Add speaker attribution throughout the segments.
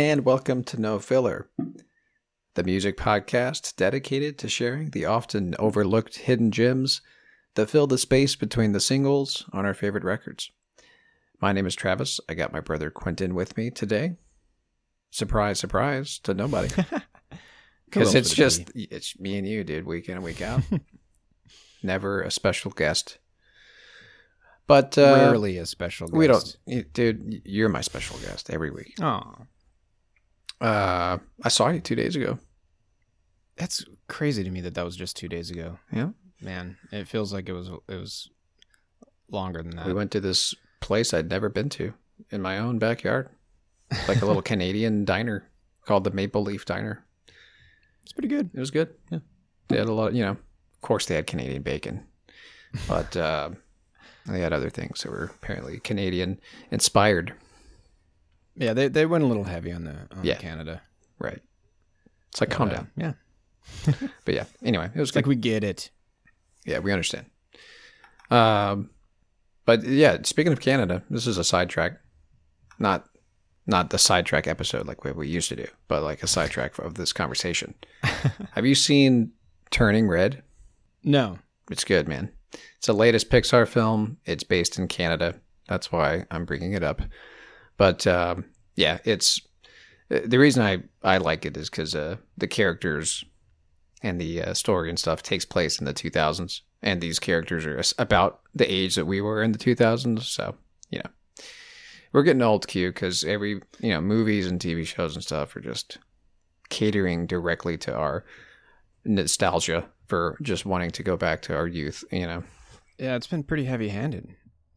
Speaker 1: And
Speaker 2: welcome to No Filler, the music podcast dedicated to sharing the often overlooked hidden gems that fill the space between the singles on our favorite records. My name is Travis. I got my brother Quentin with me today. Surprise, surprise to nobody. Because it's just it's me and you, dude, week in and week out. Never a special guest. But uh,
Speaker 3: Rarely a special guest.
Speaker 2: we don't, dude. You're my special guest every week.
Speaker 3: Oh,
Speaker 2: Uh, I saw you two days ago.
Speaker 3: that's crazy to me that that was just two days ago.
Speaker 2: Yeah,
Speaker 3: Man, it feels like it was it was longer than that.
Speaker 2: we went to this place I'd never been to in my own backyard, like a little Canadian diner called the Maple Leaf Diner.
Speaker 3: It's pretty good.
Speaker 2: It was good. Yeah, they had a lot. Of, You know, of course they had Canadian bacon, but uh, they had other things that were apparently Canadian inspired.
Speaker 3: Yeah, they they went a little heavy on the on
Speaker 2: Yeah.
Speaker 3: Canada.
Speaker 2: Right. It's like calm
Speaker 3: uh,
Speaker 2: down.
Speaker 3: Yeah,
Speaker 2: But yeah. Anyway, it was
Speaker 3: like we get it.
Speaker 2: Yeah, we understand. Um, but yeah, speaking of Canada, this is a sidetrack, not not the sidetrack episode like we, we used to do, but like a sidetrack of this conversation. Have you seen Turning Red?
Speaker 3: No,
Speaker 2: It's good, man. It's the latest Pixar film. It's based in Canada. That's why I'm bringing it up. But um, yeah, it's the reason I I like it is because uh, the characters and the uh, story and stuff takes place in the 2000s, and these characters are about the age that we were in the 2000s. So you know, we're getting old, Q, because every you know movies and TV shows and stuff are just catering directly to our nostalgia for just wanting to go back to our youth. You know,
Speaker 3: yeah, it's been pretty heavy handed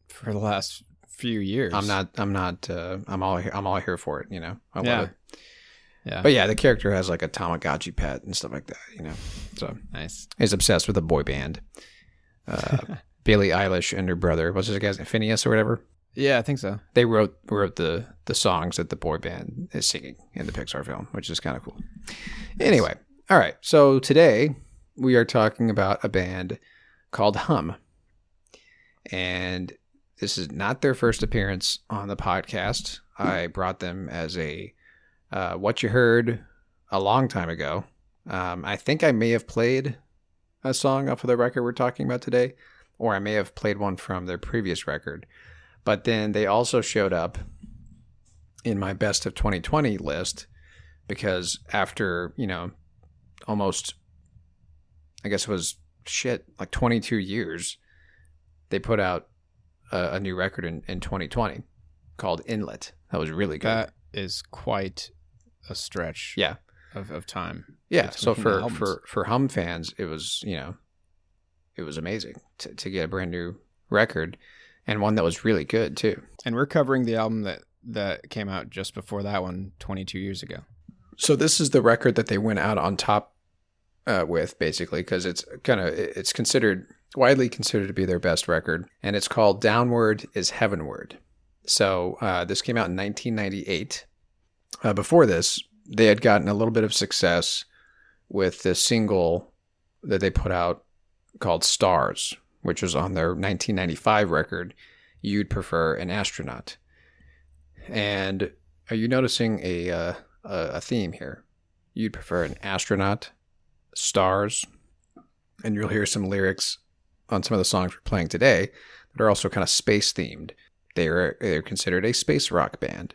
Speaker 3: for the last few years.
Speaker 2: I'm not, I'm not, uh, I'm all, here, I'm all here for it. You know, I love
Speaker 3: Yeah.
Speaker 2: it.
Speaker 3: Yeah,
Speaker 2: But yeah, the character has like a Tamagotchi pet and stuff like that. You know, so
Speaker 3: nice.
Speaker 2: he's obsessed with a boy band. Uh, Billie Eilish and her brother, what's his guy's name, Finneas or whatever.
Speaker 3: Yeah, I think so.
Speaker 2: They wrote wrote the the songs that the boy band is singing in the Pixar film, which is kind of cool. Anyway, all right. So today we are talking about a band called Hum, and this is not their first appearance on the podcast. I brought them as a uh, what you heard a long time ago. Um, I think I may have played a song off of the record we're talking about today, or I may have played one from their previous record. But then they also showed up in my best of 2020 list because after, you know, almost, I guess it was shit, like 22 years, they put out a, a new record in, in 2020 called Inlet. That was really good.
Speaker 3: That is quite a stretch.
Speaker 2: yeah.
Speaker 3: of, of time.
Speaker 2: Yeah. So for, for, for Hum fans, it was, you know, it was amazing to, to get a brand new record and one that was really good too.
Speaker 3: and we're covering the album that that came out just before that one 22 years ago.
Speaker 2: So this is the record that they went out on top uh, with, basically, because it's kind of it's considered widely considered to be their best record, and it's called "Downward Is Heavenward." So uh, this came out in 1998. Uh, before this, they had gotten a little bit of success with this single that they put out called "Stars," which was on their 1995 record. You'd prefer an astronaut, and are you noticing a uh, a theme here? You'd prefer an astronaut, stars, and you'll hear some lyrics on some of the songs we're playing today that are also kind of space themed. They're they're considered a space rock band,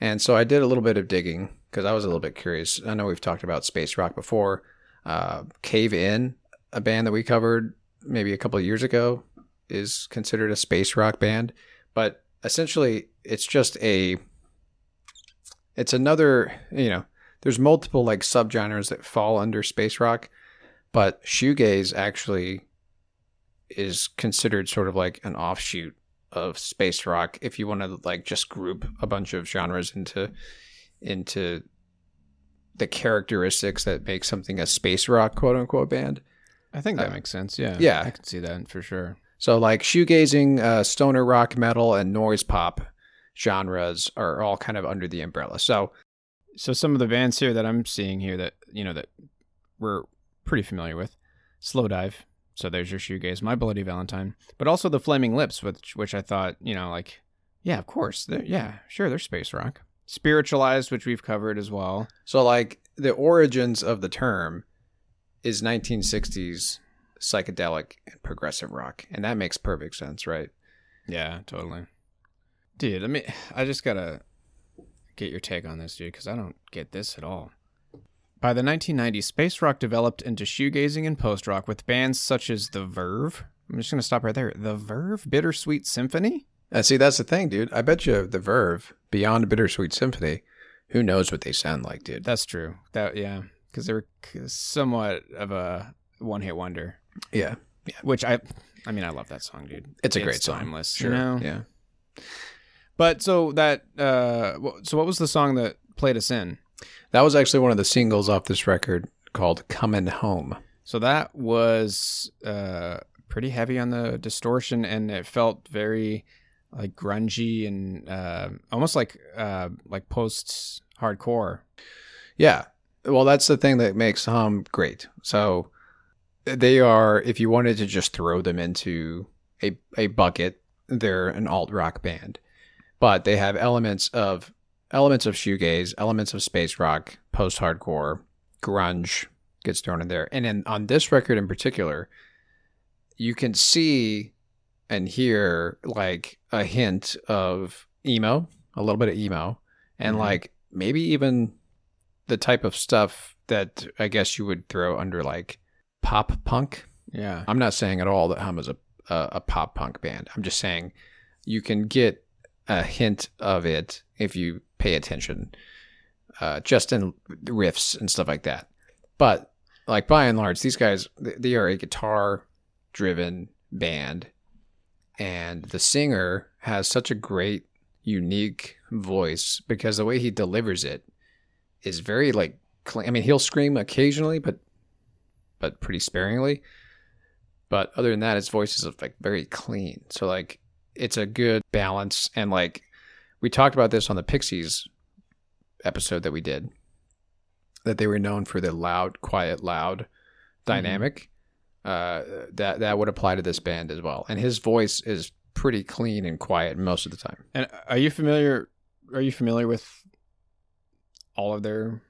Speaker 2: and so I did a little bit of digging because I was a little bit curious. I know we've talked about space rock before. Uh, Cave In, a band that we covered maybe a couple of years ago, is considered a space rock band, but essentially it's just a it's another you know there's multiple like subgenres that fall under space rock but shoegaze actually is considered sort of like an offshoot of space rock if you want to like just group a bunch of genres into into the characteristics that make something a space rock quote unquote band
Speaker 3: I think that
Speaker 2: Uh,
Speaker 3: makes sense. Yeah.
Speaker 2: yeah.
Speaker 3: I can see that for sure.
Speaker 2: so like shoegazing uh, stoner rock metal and noise pop genres are all kind of under the umbrella so
Speaker 3: So some of the bands here that I'm seeing here that, you know, that we're pretty familiar with. Slowdive. So there's your shoegaze, My Bloody Valentine. But also the Flaming Lips, which which I thought, you know, like, yeah, of course. They're, yeah, sure, they're space rock. Spiritualized, which we've covered as well.
Speaker 2: So, like, the origins of the term is 1960s psychedelic and progressive rock. And that makes perfect sense, right?
Speaker 3: Yeah, totally. Dude, I mean, I just gotta get your take on this, dude, because I don't get this at all. By the 1990s, space rock developed into shoegazing and post rock with bands such as The Verve. I'm just gonna stop right there. The Verve, Bittersweet Symphony.
Speaker 2: And see, that's the thing, dude. I bet you the Verve, Beyond Bittersweet Symphony, who knows what they sound like, dude?
Speaker 3: That's true. That yeah, because they were somewhat of a one-hit wonder.
Speaker 2: Yeah. yeah.
Speaker 3: Which I, I mean, I love that song, dude.
Speaker 2: It's a great song.
Speaker 3: timeless.
Speaker 2: Sure.
Speaker 3: You know?
Speaker 2: Yeah.
Speaker 3: But so that, uh, so what was the song that played us in?
Speaker 2: That was actually one of the singles off this record called Coming Home.
Speaker 3: So that was uh, pretty heavy on the distortion, and it felt very like grungy and uh, almost like uh, like post hardcore.
Speaker 2: Yeah. Well, that's the thing that makes Hum great. So they are, if you wanted to just throw them into a, a bucket, they're an alt rock band. But they have elements of elements of shoegaze, elements of space rock, post hardcore, grunge gets thrown in there. And in, on this record in particular, you can see and hear like a hint of emo, a little bit of emo, and
Speaker 3: Mhm.
Speaker 2: like maybe even the type of stuff that I guess you would throw under like pop punk.
Speaker 3: Yeah,
Speaker 2: I'm not saying at all that Hum is a, a a pop punk band. I'm just saying you can get a hint of it if you pay attention, uh, just in riffs and stuff like that. But like by and large, these guys they are a guitar driven band, and the singer has such a great, unique voice because the way he delivers it is very like. I mean, he'll scream occasionally, but but pretty sparingly. But other than that, his voice is like very clean. So like it's a good balance. And like we talked about this on the Pixies episode that we did, that they were known for the loud, quiet, loud dynamic. Uh, that that would apply to this band as well. And his voice is pretty clean and quiet most of the time.
Speaker 3: and are you familiar? Are you familiar with all of their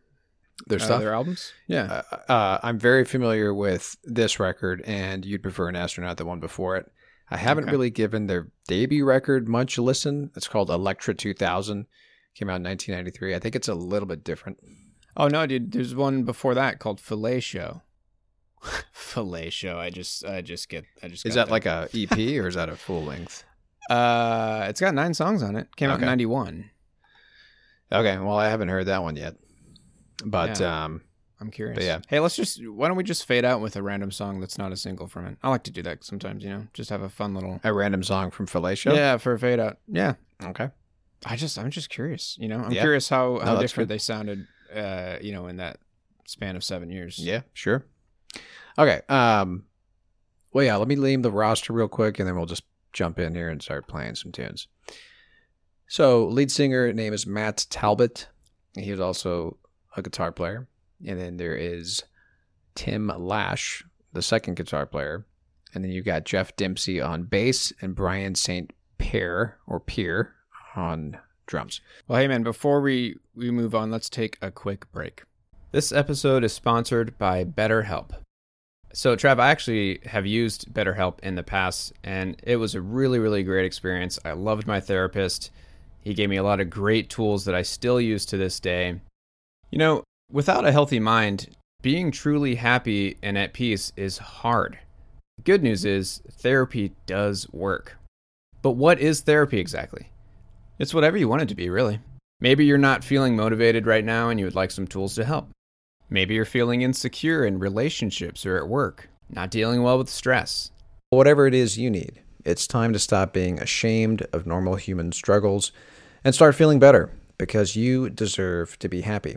Speaker 2: Their
Speaker 3: uh,
Speaker 2: stuff.
Speaker 3: their albums? Yeah,
Speaker 2: uh, uh, I'm very familiar with this record, and you'd prefer an astronaut, the one before it. I haven't
Speaker 3: Okay.
Speaker 2: really given their debut record much listen. It's called Electra 2000. Came out in 1993. I think it's a little bit different.
Speaker 3: Oh no, dude. There's one before that called Fillet Show. Fillet Show. I just, I just get, I just.
Speaker 2: Is that like a EP or is that a full length?
Speaker 3: Uh, it's got nine songs on it. Came out in '91.
Speaker 2: Okay, well I haven't heard that one yet, but
Speaker 3: Yeah.
Speaker 2: um,
Speaker 3: I'm curious.
Speaker 2: But yeah.
Speaker 3: Hey, let's just. Why don't we just fade out with a random song that's not a single from it? I like to do that sometimes. You know, just have a fun little.
Speaker 2: a random song from Show.
Speaker 3: Yeah, for a fade out. Yeah.
Speaker 2: Okay.
Speaker 3: I just I'm just curious. You know, I'm
Speaker 2: Yeah.
Speaker 3: curious how how
Speaker 2: that's
Speaker 3: different they sounded. Uh, you know, in that span of seven years.
Speaker 2: Yeah, sure. Okay. Um. Well, yeah. Let me name the roster real quick, and then we'll just jump in here and start playing some tunes. So, lead singer name is Matt Talbot. He was also a guitar player, and then there is Tim Lash, the second guitar player, and then you've got Jeff Dempsey on bass and Bryan St. Pierre or Pierre on drums.
Speaker 3: Well, hey man, before we we move on, let's take a quick break. This episode is sponsored by BetterHelp. So, Trav, I actually have used BetterHelp in the past, and it was a really, really great experience. I loved my therapist. He gave me a lot of great tools that I still use to this day. You know, without a healthy mind, being truly happy and at peace is hard. The good news is therapy does work. But what is therapy exactly? It's whatever you want it to be, really. Maybe you're not feeling motivated right now and you would like some tools to help. Maybe you're feeling insecure in relationships or at work, not dealing well with stress.
Speaker 2: Whatever it is you need, it's time to stop being ashamed of normal human struggles and start feeling better because you deserve to be happy.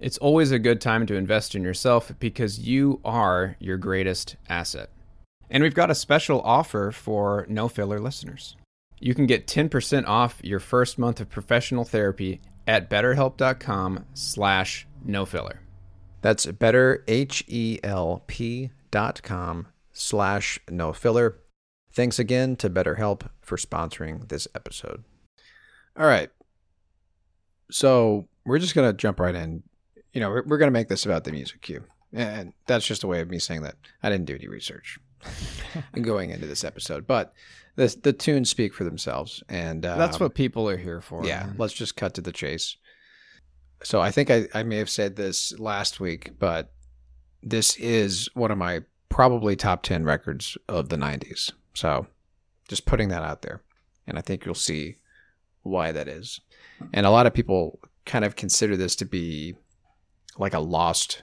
Speaker 3: It's always a good time to invest in yourself because you are your greatest asset. And we've got a special offer for no filler listeners. You can get 10% off your first month of professional therapy at betterhelp.com slash no filler.
Speaker 2: That's betterhelp.com slash no filler. Thanks again to BetterHelp for sponsoring this episode. All right. So we're just going to jump right in. You know, we're, we're going to make this about the music Q. And that's just a way of me saying that I didn't do any research going into this episode. But the, the tunes speak for themselves. And um,
Speaker 3: That's what people are here for.
Speaker 2: yeah,
Speaker 3: man.
Speaker 2: let's just cut to the chase. So I think I, I may have said this last week, but this is one of my probably top 10 records of the 90s. So just putting that out there. And I think you'll see why that is. And a lot of people kind of consider this to be like a lost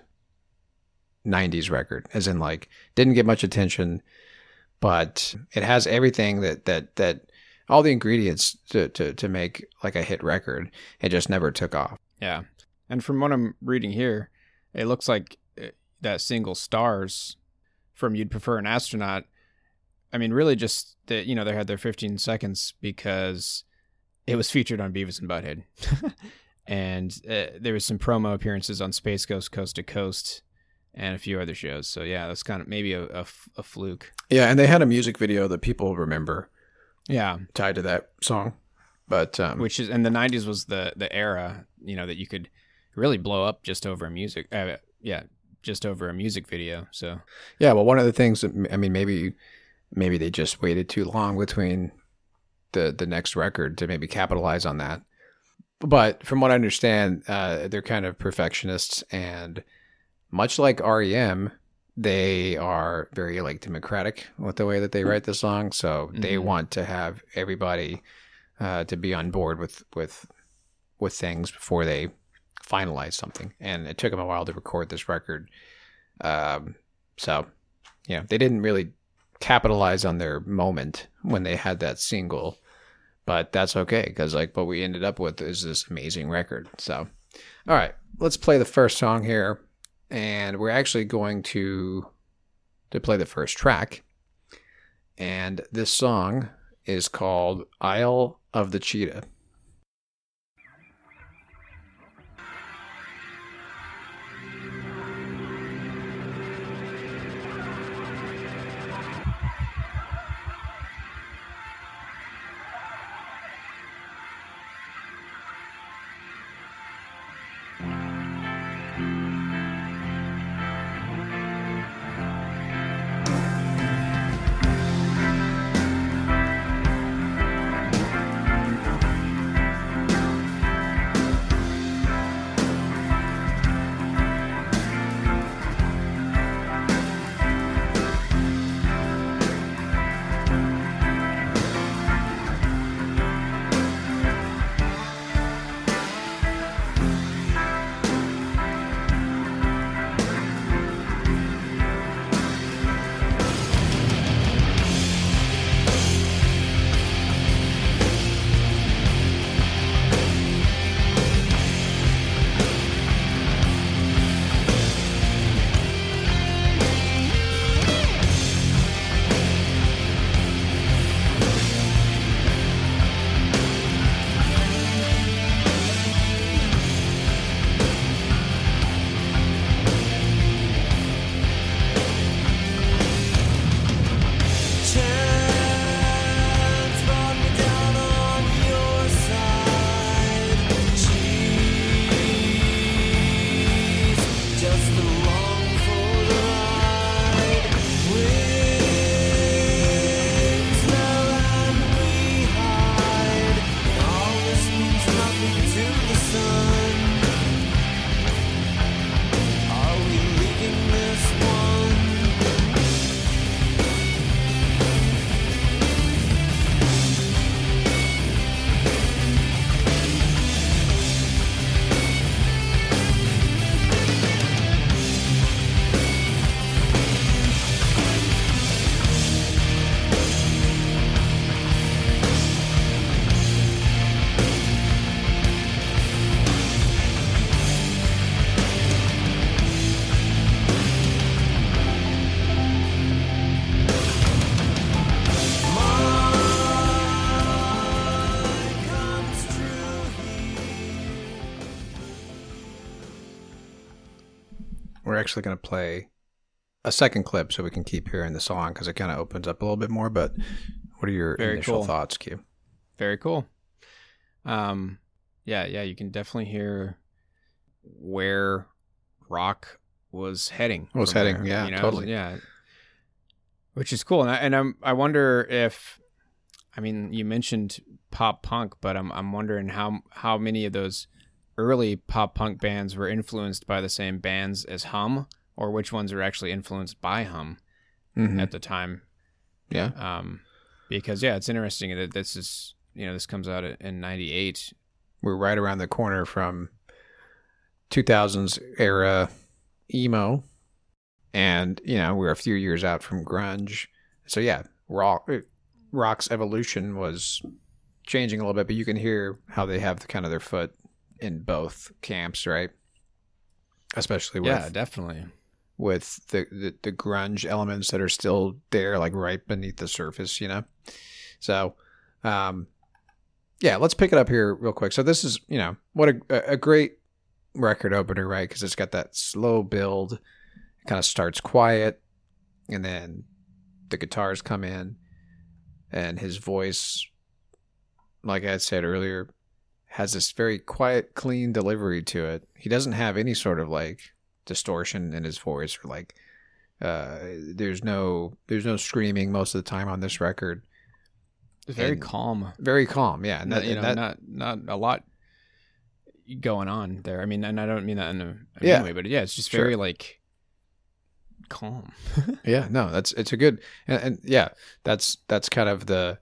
Speaker 2: 90s record, as in like didn't get much attention, but it has everything that, that, that, all the ingredients to, to, to make like a hit record. It just never took off.
Speaker 3: Yeah. And from what I'm reading here, it looks like uh, that single Stars from You'd Prefer an Astronaut. I mean, really just that, you know, they had their 15 seconds because it was featured on Beavis and Butthead. and uh, there was some promo appearances on Space Ghost Coast to Coast and a few other shows. So, yeah, that's kind of maybe a fluke.
Speaker 2: Yeah, and they had a music video that people remember
Speaker 3: Yeah.
Speaker 2: tied to that song. But um,
Speaker 3: Which is, and the 90s was the, the era, you know, that you could really blow up just over a music. Uh, yeah. Just over a music video. So,
Speaker 2: yeah, well, one of the things that I mean, maybe maybe they just waited too long between the the next record to maybe capitalize on that. But from what I understand, uh, they're kind of perfectionists, and much like REM, they are very like democratic with the way that they write the song. So they
Speaker 3: Mhm.
Speaker 2: want to have everybody uh, to be on board with with with things before they finalize something. And it took them a while to record this record. Um, so yeah, they didn't really capitalize on their moment when they had that single, but that's okay because like what we ended up with is this amazing record. So, all right, let's play the first song here, and we're actually going to to play the first track, and this song is called "Isle of the Cheetah." Actually going to play a second clip so we can keep hearing the song because it kind of opens up a little bit more. But what are your
Speaker 3: Very
Speaker 2: initial
Speaker 3: cool.
Speaker 2: thoughts, Q?
Speaker 3: Very cool. Um, yeah, yeah, you can definitely hear where rock was heading.
Speaker 2: Was heading,
Speaker 3: there,
Speaker 2: yeah, totally.
Speaker 3: yeah. Which is cool, and I, and I'm I wonder if, I mean, you mentioned pop punk, but I'm I'm wondering how how many of those early pop punk bands were influenced by the same bands as Hum, or which ones are actually influenced by Hum
Speaker 2: Mhm.
Speaker 3: at the time
Speaker 2: Yeah.
Speaker 3: um, because yeah, it's interesting that this is you know this comes out in '98.
Speaker 2: We're right around the corner from 2000s era emo, and you know we're a few years out from grunge. So yeah, rock rock's evolution was changing a little bit, but you can hear how they have the kind of their foot in both camps, right? Especially with
Speaker 3: Yeah, definitely.
Speaker 2: with the, the the grunge elements that are still there, like right beneath the surface, you know. So, um, yeah, let's pick it up here real quick. So this is, you know, what a a great record opener, right? Because it's got that slow build. It kind of starts quiet, and then the guitars come in, and his voice, like I said earlier, has this very quiet, clean delivery to it. He doesn't have any sort of like distortion in his voice or like uh there's no there's no screaming most of the time on this record
Speaker 3: It's very
Speaker 2: And-
Speaker 3: calm.
Speaker 2: very calm yeah and
Speaker 3: Not,
Speaker 2: that,
Speaker 3: you know,
Speaker 2: that-
Speaker 3: not not a lot going on there. I mean, and I don't mean that in a, a
Speaker 2: Yeah.
Speaker 3: way, but yeah, it's just
Speaker 2: Sure.
Speaker 3: very like calm.
Speaker 2: yeah no that's it's a good and, and yeah that's that's kind of the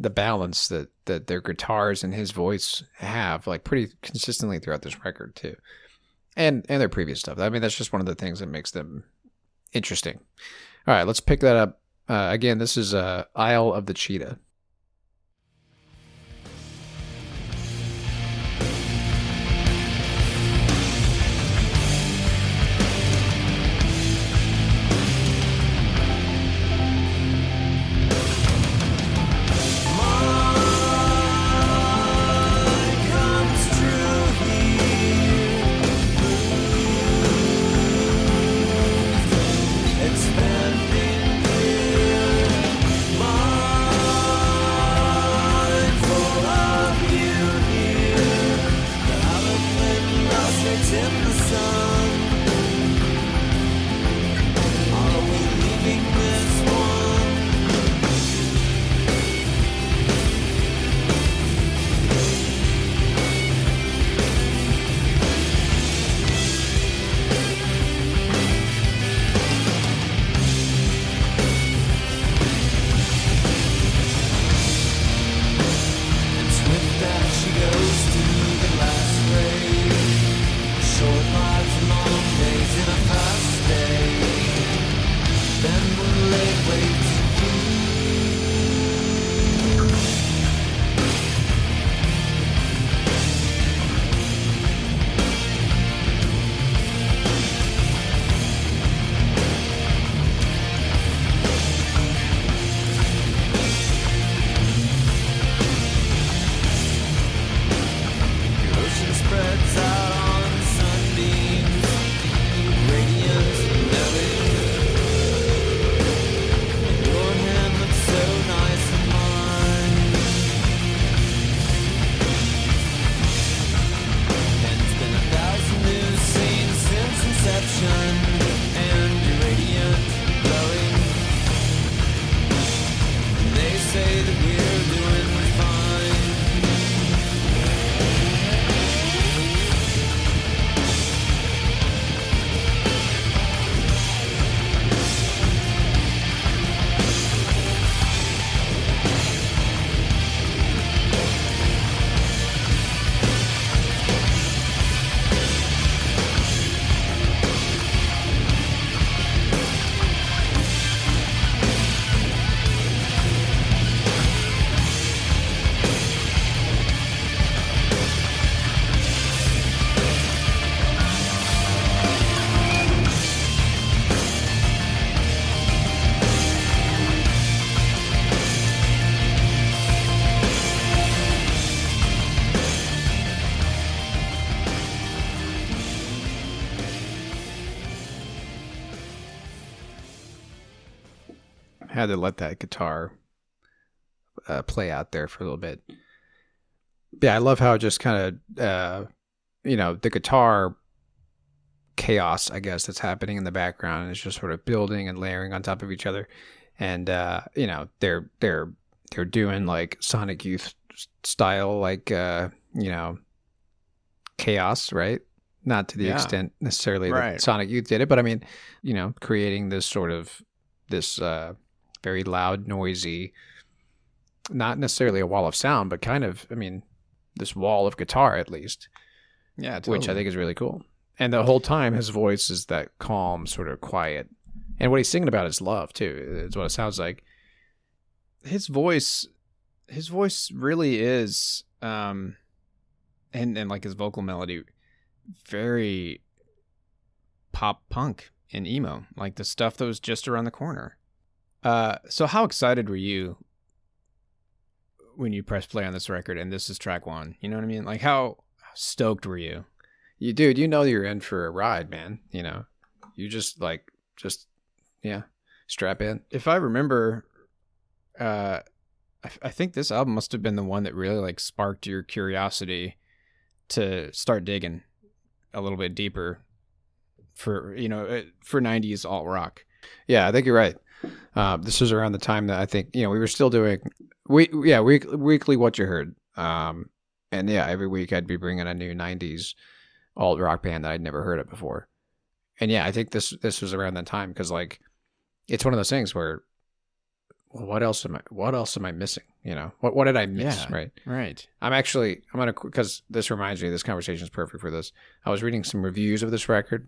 Speaker 2: the balance that that their guitars and his voice have like pretty consistently throughout this record too. And and their previous stuff. I mean that's just one of the things that makes them interesting. All right let's pick that up. Uh, again this is uh isle of the cheetah
Speaker 1: will lay wait.
Speaker 2: Had to let that guitar uh, play out there for a little bit. Yeah, I love how it just kind of, uh, you know, the guitar chaos, I guess, that's happening in the background is just sort of building and layering on top of each other, and uh, you know, they're they're they're doing like Sonic Youth style, like uh, you know, chaos, right? Not to the
Speaker 3: Yeah.
Speaker 2: extent necessarily
Speaker 3: Right.
Speaker 2: that Sonic Youth did it, but I mean, you know, creating this sort of this uh, very loud, noisy, not necessarily a wall of sound, but kind of, I mean, this wall of guitar at least,
Speaker 3: Yeah,
Speaker 2: which I think is really cool. And the whole time, his voice is that calm, sort of quiet, and what he's singing about is love too. Is what it sounds like.
Speaker 3: his voice his voice really is um and and like his vocal melody very pop punk and emo like the stuff that was just around the corner uh so how excited were you when you press play on this record and this is track one you know what i mean like how stoked were you
Speaker 2: You dude, you know you're in for a ride, man. You know, you just like just yeah, strap in.
Speaker 3: if I remember, uh, I, I think this album must have been the one that really like sparked your curiosity to start digging a little bit deeper for you know uh, for '90s alt rock.
Speaker 2: Yeah, I think you're right. Uh, this was around the time that I think you know we were still doing we yeah week, weekly what you heard. Um, and yeah, every week I'd be bringing a new '90s alt rock band that I'd never heard of before. And yeah, I think this this was around that time because like it's one of those things where well, what else am I what else am I missing? You know what what did I miss?
Speaker 3: Yeah.
Speaker 2: Right.
Speaker 3: Right.
Speaker 2: I'm actually I'm gonna because this reminds me this conversation is perfect for this. I was reading some reviews of this record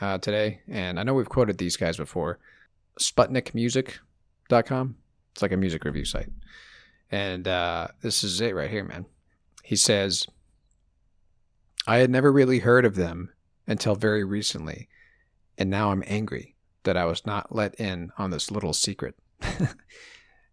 Speaker 2: uh, today, and I know we've quoted these guys before. SputnikMusic.com. It's like a music review site, and uh, this is it right here, man. He says, "I had never really heard of them until very recently, and now I'm angry that I was not let in on this little secret." and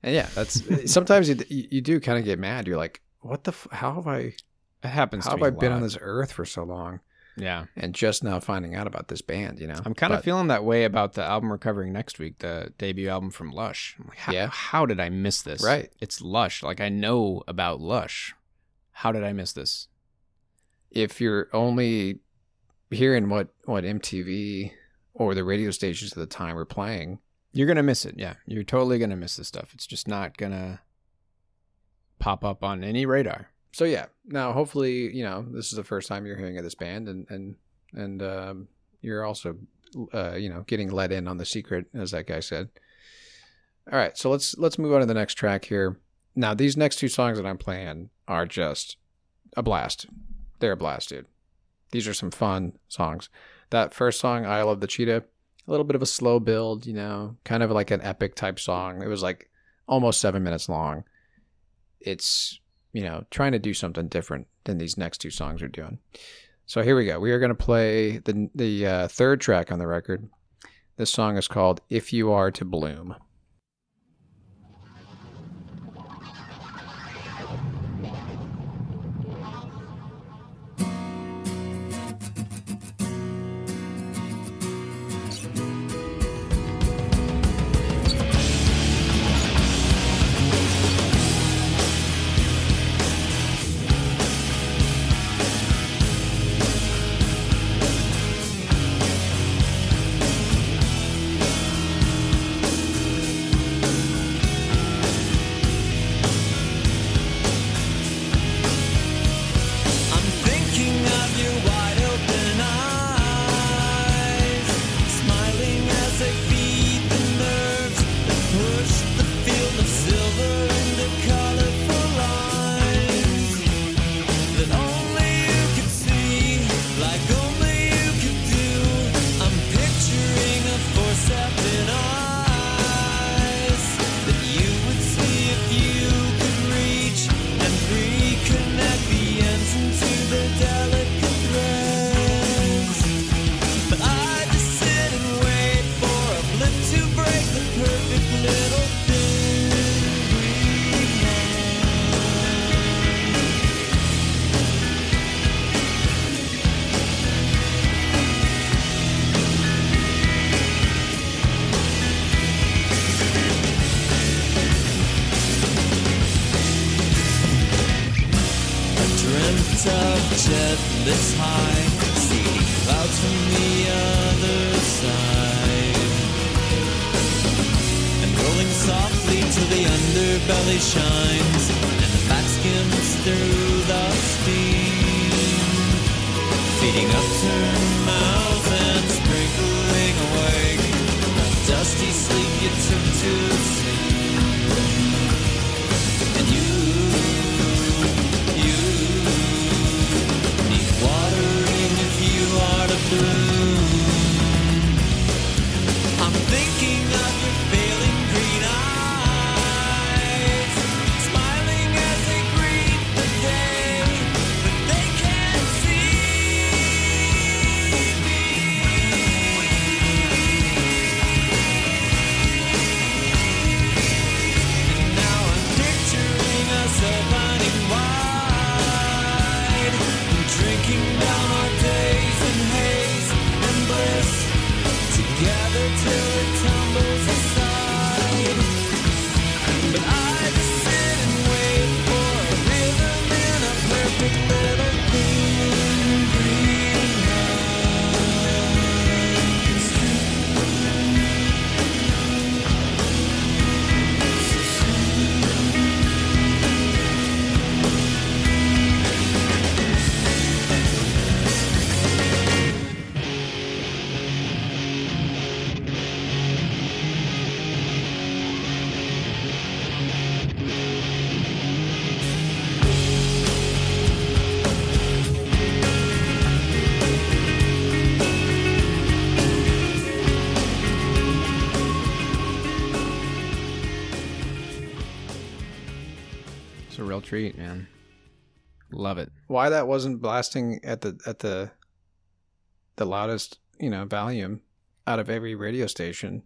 Speaker 2: yeah, that's sometimes you you, do kind of get mad. You're like, "What the? F- how have I?
Speaker 3: It happens.
Speaker 2: How have I been on this earth for so long?"
Speaker 3: Yeah,
Speaker 2: And just now finding out about this band, you know,
Speaker 3: I'm kind of feeling that way about the album we're covering next week, the debut album from Lush. Like, how,
Speaker 2: Yeah.
Speaker 3: how did I miss this?
Speaker 2: Right.
Speaker 3: It's Lush. Like I know about Lush. How did I miss this?
Speaker 2: if you're only hearing what what MTV or the radio stations at the time were playing,
Speaker 3: You're gonna miss it. Yeah, you're totally gonna miss this stuff. It's just not gonna pop up on any radar.
Speaker 2: So yeah. Now, hopefully, you know, this is the first time you're hearing of this band, and and and um, you're also, uh, you know, getting let in on the secret, as that guy said. All right, so let's let's move on to the next track here. Now, these next two songs that I'm playing are just a blast. They're a blast, dude. These are some fun songs. That first song, "Isle of the Cheetah," a little bit of a slow build, you know, kind of like an epic type song. It was like almost seven minutes long. It's you know, trying to do something different than these next two songs are doing. So here we go. We are going to play the the uh, third track on the record. This song is called "If You Are to Bloom."
Speaker 3: Treat, man. Love it.
Speaker 2: Why that wasn't blasting at the at the the loudest, you know, volume out of every radio station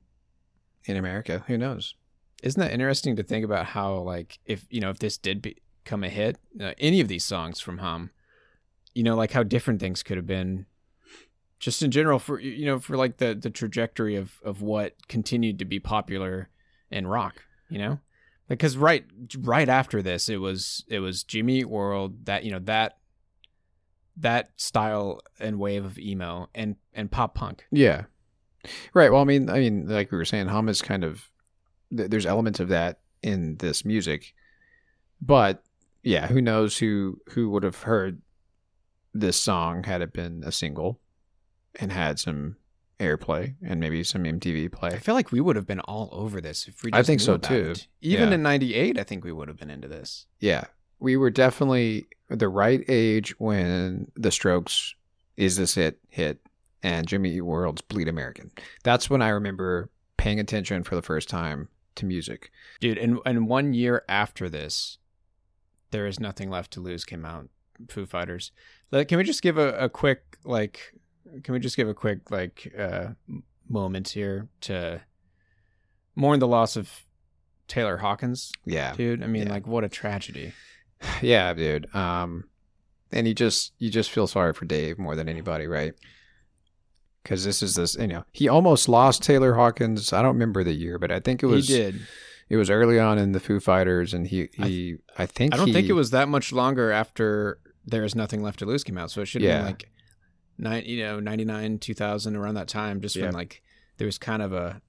Speaker 2: in America? Who knows?
Speaker 3: Isn't that interesting to think about how, like, if you know, if this did become a hit, uh, any of these songs from Hum, you know, like how different things could have been, just in general for you know, for like the the trajectory of of what continued to be popular in rock, you know, because right right after this, it was it was Jimmy World that you know that that style and wave of emo and and pop punk.
Speaker 2: Yeah. Right. Well, I mean, I mean, like we were saying, hum is kind of there's elements of that in this music, but yeah, who knows who who would have heard this song had it been a single and had some airplay and maybe some MTV play.
Speaker 3: I feel like we would have been all over this if we.
Speaker 2: I think so, too.
Speaker 3: it. Even
Speaker 2: Yeah.
Speaker 3: in '98, I think we would have been into this.
Speaker 2: Yeah, we were definitely the right age when The Strokes is this hit hit and Jimmy Eat World's Bleed American. That's when I remember paying attention for the first time to music.
Speaker 3: Dude, and and one year after this, there is nothing left to lose came out. Foo Fighters. Can we just give a, a quick like? Can we just give a quick like uh, moment here to mourn the loss of Taylor Hawkins,
Speaker 2: Yeah.
Speaker 3: dude? I mean,
Speaker 2: Yeah.
Speaker 3: like, what a tragedy.
Speaker 2: Yeah, dude. Um and you just you just feel sorry for Dave more than anybody, right? Cuz this is this, you know, he almost lost Taylor Hawkins. I don't remember the year, but I think it was
Speaker 3: he did.
Speaker 2: it was early on in the Foo Fighters and he he I, think
Speaker 3: I don't
Speaker 2: he,
Speaker 3: think it was that much longer after There Is Nothing Left to Lose came out. So it should have
Speaker 2: Yeah.
Speaker 3: been like nine, you know, ninety nine, two thousand, around that time. Just
Speaker 2: Yeah.
Speaker 3: when like there was kind of a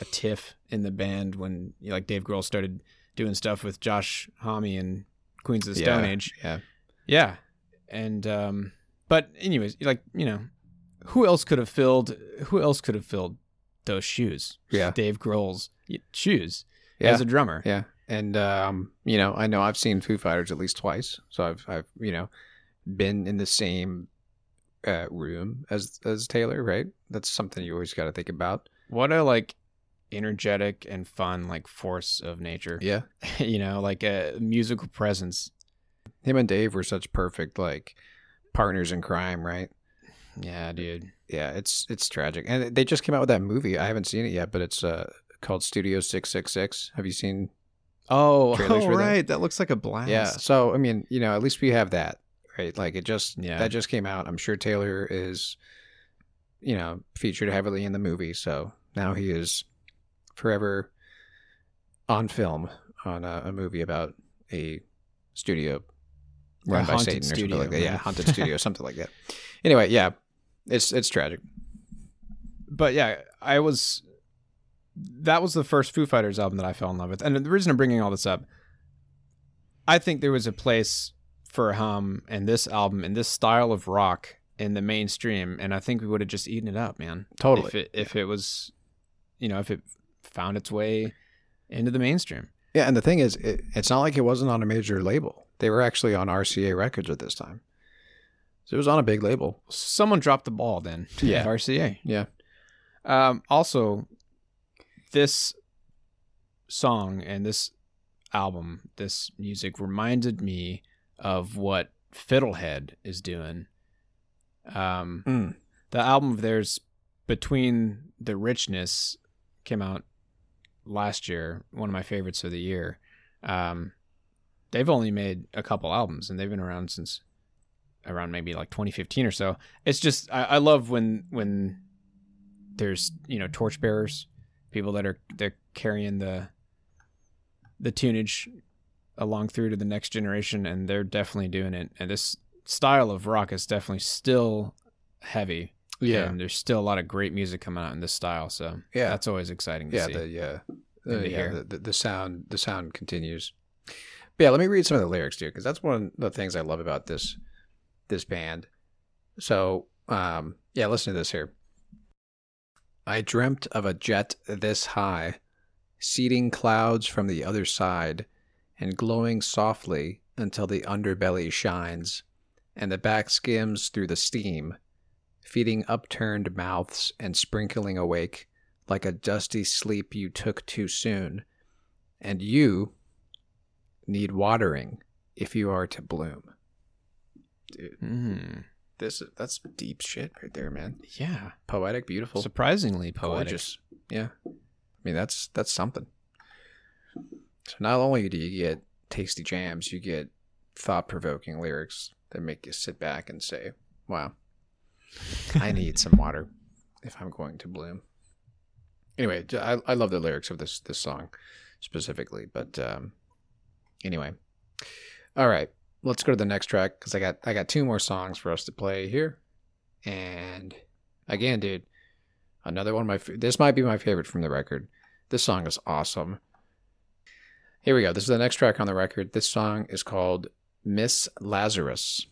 Speaker 3: a tiff in the band when you know, like Dave Grohl started doing stuff with Josh Homme and Queens of the Stone
Speaker 2: Yeah,
Speaker 3: Age.
Speaker 2: Yeah.
Speaker 3: Yeah, and um, but anyways, like you know, who else could have filled? Who else could have filled those shoes?
Speaker 2: Yeah.
Speaker 3: Dave Grohl's shoes
Speaker 2: Yeah.
Speaker 3: as a drummer.
Speaker 2: Yeah, and um, you know, I know I've seen Foo Fighters at least twice, so I've I've you know been in the same uh, room as as Taylor, right? That's something you always got to think about.
Speaker 3: What a like energetic and fun like force of nature.
Speaker 2: Yeah,
Speaker 3: you know, like a musical presence.
Speaker 2: him and Dave were such perfect like partners in crime, right?
Speaker 3: Yeah, dude.
Speaker 2: Yeah, it's it's tragic, and they just came out with that movie. I haven't seen it yet, but it's uh called Studio Six Six Six. Have you seen?
Speaker 3: Oh, oh
Speaker 2: for that?
Speaker 3: right. That looks like a blast.
Speaker 2: Yeah, so I mean, you know, at least we have that, right? Like it just
Speaker 3: Yeah.
Speaker 2: that just came out. I'm sure Taylor is, you know, featured heavily in the movie, so now he is forever on film on a, a movie about a studio run
Speaker 3: A
Speaker 2: by Satan or something
Speaker 3: studio,
Speaker 2: like that. Yeah, haunted studio, something like that. Anyway, yeah, it's it's tragic.
Speaker 3: but yeah, I was. That was the first Foo Fighters album that I fell in love with, and the reason I'm bringing all this up, I think there was a place for Hum and this album and this style of rock in the mainstream, and I think we would have just eaten it up, man.
Speaker 2: Totally.
Speaker 3: If it if it was, you know, if it found its way into the mainstream.
Speaker 2: Yeah, and the thing is, it, it's not like it wasn't on a major label. They were actually on RCA Records at this time, so it was on a big label.
Speaker 3: Someone dropped the ball then.
Speaker 2: Yeah.
Speaker 3: At RCA.
Speaker 2: Yeah,
Speaker 3: Um, also, this song and this album, this music reminded me of what Fiddlehead is doing. Um,
Speaker 2: Mm.
Speaker 3: the album of theirs, Between the Richness, came out last year. One of my favorites of the year. Um, they've only made a couple albums, and they've been around since around maybe like 2015 or so. It's just I, I love when when there's you know torchbearers, people that are they're carrying the the tunage along through to the next generation, and they're definitely doing it. And this style of rock is definitely still heavy.
Speaker 2: yeah,
Speaker 3: and there's still a lot of great music coming out in this style. So
Speaker 2: Yeah.
Speaker 3: that's always exciting to
Speaker 2: yeah,
Speaker 3: see.
Speaker 2: the yeah, uh, yeah. The, the, the sound, the sound continues. But yeah, let me read some of the lyrics too, because that's one of the things I love about this this band. So, um, yeah, listen to this here. I dreamt of a jet this high, seeding clouds from the other side, and glowing softly until the underbelly shines, and the back skims through the steam, feeding upturned mouths and sprinkling awake like a dusty sleep you took too soon. And you need watering if you are to bloom. Dude,
Speaker 3: Mm,
Speaker 2: this that's deep shit right there, man.
Speaker 3: yeah,
Speaker 2: Poetic, beautiful,
Speaker 3: surprisingly poetic.
Speaker 2: gorgeous. Yeah, I mean that's that's something. So not only do you get tasty jams, you get thought-provoking lyrics that make you sit back and say, "Wow, I need some water if I'm going to bloom." Anyway, I, I love the lyrics of this this song specifically, but um, anyway, all right, let's go to the next track because I got I got two more songs for us to play here, and again, dude, another one of my this might be my favorite from the record. This song is awesome. Here we go. This is the next track on the record. This song is called Miss Lazarus.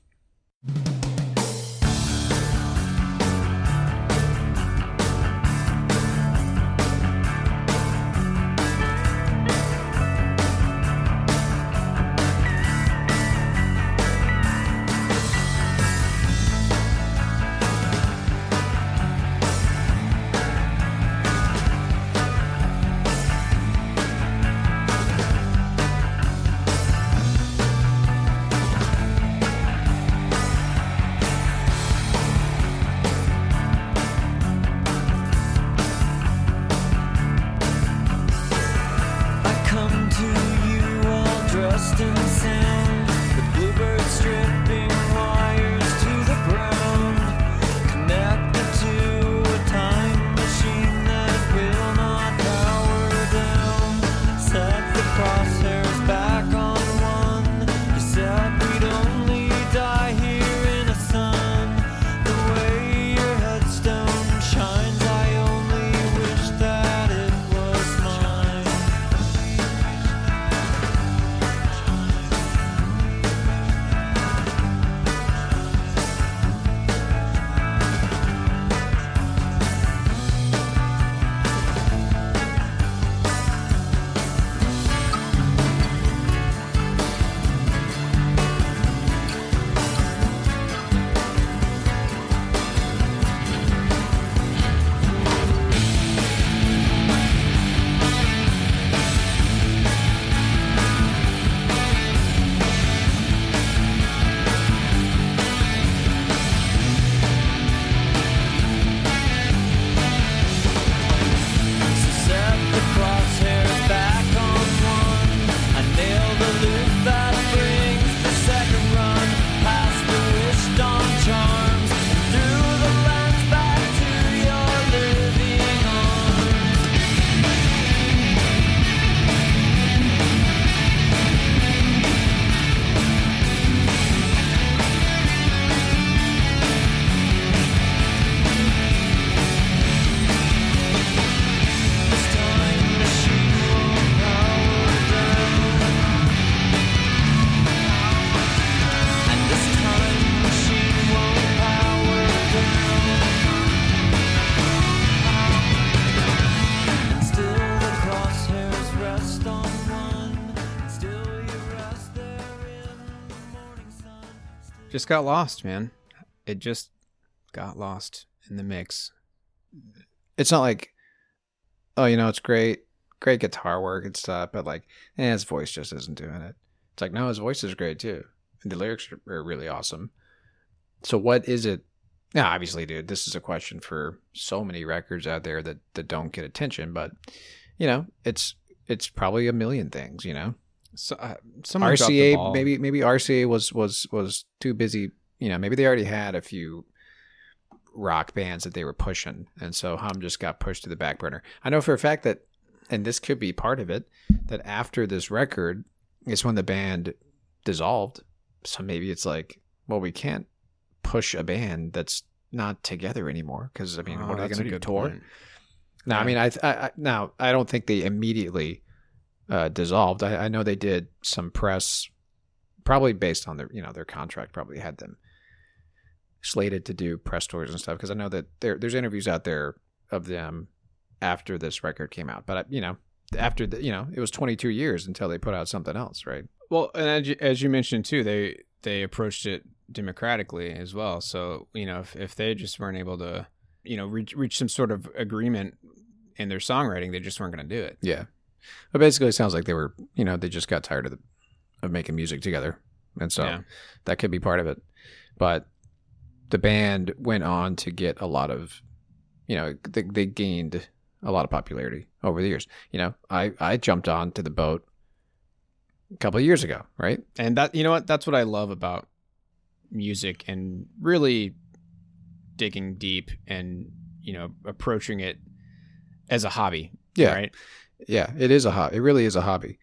Speaker 3: Got lost, man. It just got lost in the mix.
Speaker 2: It's not like, oh, you know, it's great, great guitar work and stuff, but like, eh, his voice just isn't doing it. It's like, no, his voice is great too, and the lyrics are, really awesome. So, what is it? Yeah, obviously, dude, this is a question for so many records out there that that don't get attention, but you know, it's it's probably a million things, you know.
Speaker 3: So, uh, someone dropped the ball.
Speaker 2: RCA maybe maybe RCA was was was too busy. You know, maybe they already had a few rock bands that they were pushing, and so Hum just got pushed to the back burner. I know for a fact that, and this could be part of it, that after this record is when the band dissolved. So maybe it's like, well, we can't push a band that's not together anymore because I mean,
Speaker 3: Oh,
Speaker 2: what are they going to do? Tour?
Speaker 3: point.
Speaker 2: No, I mean, I, I, I now I don't think they immediately uh, dissolved. I, I know they did some press, probably based on their, you know, their contract probably had them slated to do press tours and stuff. Because I know that there, there's interviews out there of them after this record came out. But you know, after the, you know, it was 22 years until they put out something else, right?
Speaker 3: Well, and as you, as you mentioned too, they they approached it democratically as well. So you know, if if they just weren't able to, you know, reach reach some sort of agreement in their songwriting, they just weren't going to do it.
Speaker 2: Yeah. But basically, it sounds like they were, you know, they just got tired of the, of making music together, and so
Speaker 3: Yeah.
Speaker 2: that could be part of it. But the band went on to get a lot of, you know, they, they gained a lot of popularity over the years. You know, I I jumped on to the boat a couple of years ago, right?
Speaker 3: And that you know what? That's what I love about music and really digging deep and you know approaching it as a hobby.
Speaker 2: Yeah.
Speaker 3: Right.
Speaker 2: Yeah, it is a hobby. It really is a hobby.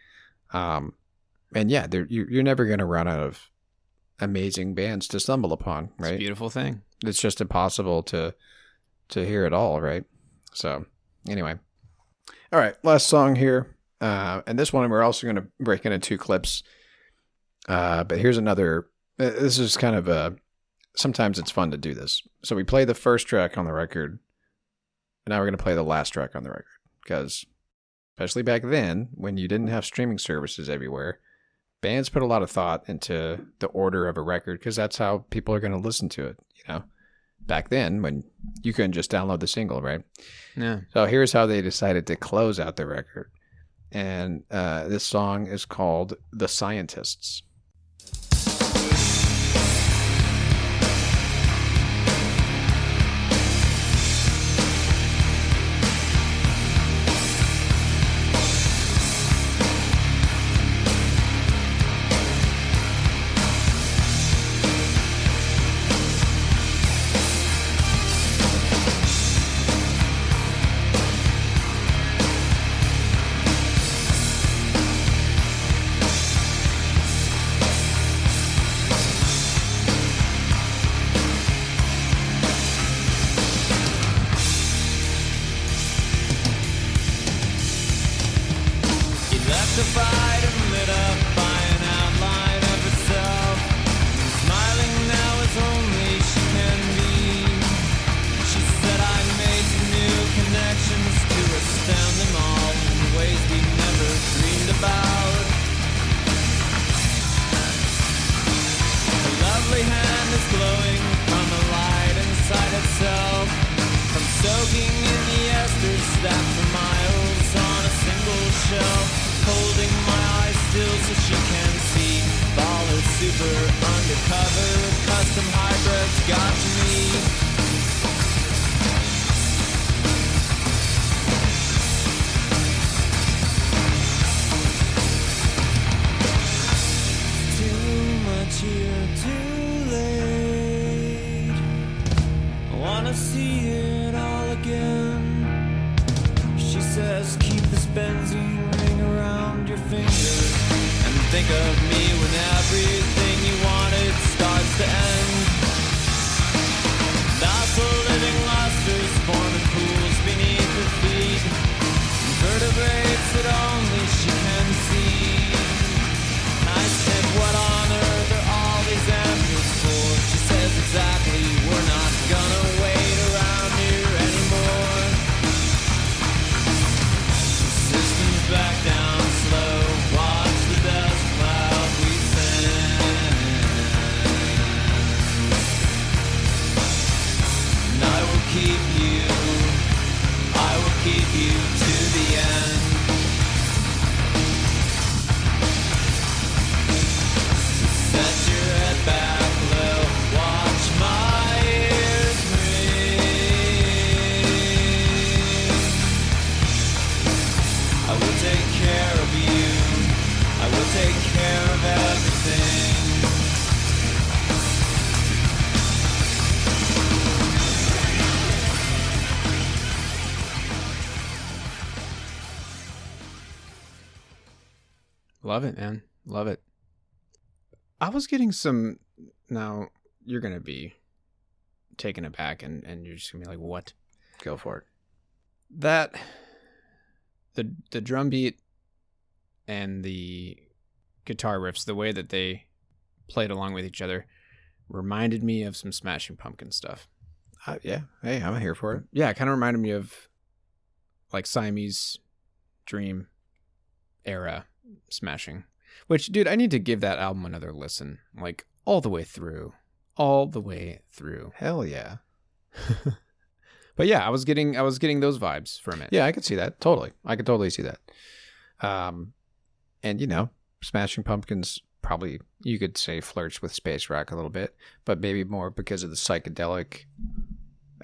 Speaker 2: Um, and yeah, there, you, you're never going to run out of amazing bands to stumble upon,
Speaker 3: It's a
Speaker 2: right?
Speaker 3: beautiful thing.
Speaker 2: it's just impossible to to hear it all, right? So anyway, all right, last song here, uh, and this one we're also going to break into two clips. Uh, but here's another. uh, This is kind of a. Sometimes it's fun to do this. So we play the first track on the record. And now we're going to play the last track on the record because, especially back then, when you didn't have streaming services everywhere, bands put a lot of thought into the order of a record because that's how people are going to listen to it. You know, back then when you couldn't just download the single, right?
Speaker 3: Yeah.
Speaker 2: So here's how they decided to close out the record, and uh, this song is called "The Scientists."
Speaker 3: Love it, man. Love it. I was getting some. Now you're gonna be taken aback, and and you're just gonna be like, "What?"
Speaker 2: Go for it.
Speaker 3: That the the drum beat and the guitar riffs, the way that they played along with each other, reminded me of some Smashing Pumpkin stuff.
Speaker 2: Uh, yeah. Hey, I'm here for it.
Speaker 3: Yeah, it kind of reminded me of like Siamese Dream era Smashing. Which, dude, I need to give that album another listen, like all the way through, all the way through.
Speaker 2: Hell yeah.
Speaker 3: But yeah, I was getting I was getting those vibes from it.
Speaker 2: Yeah, I could see that. Totally. I could totally see that. Um, and you know, Smashing Pumpkins probably you could say flirts with space rock a little bit, but maybe more because of the psychedelic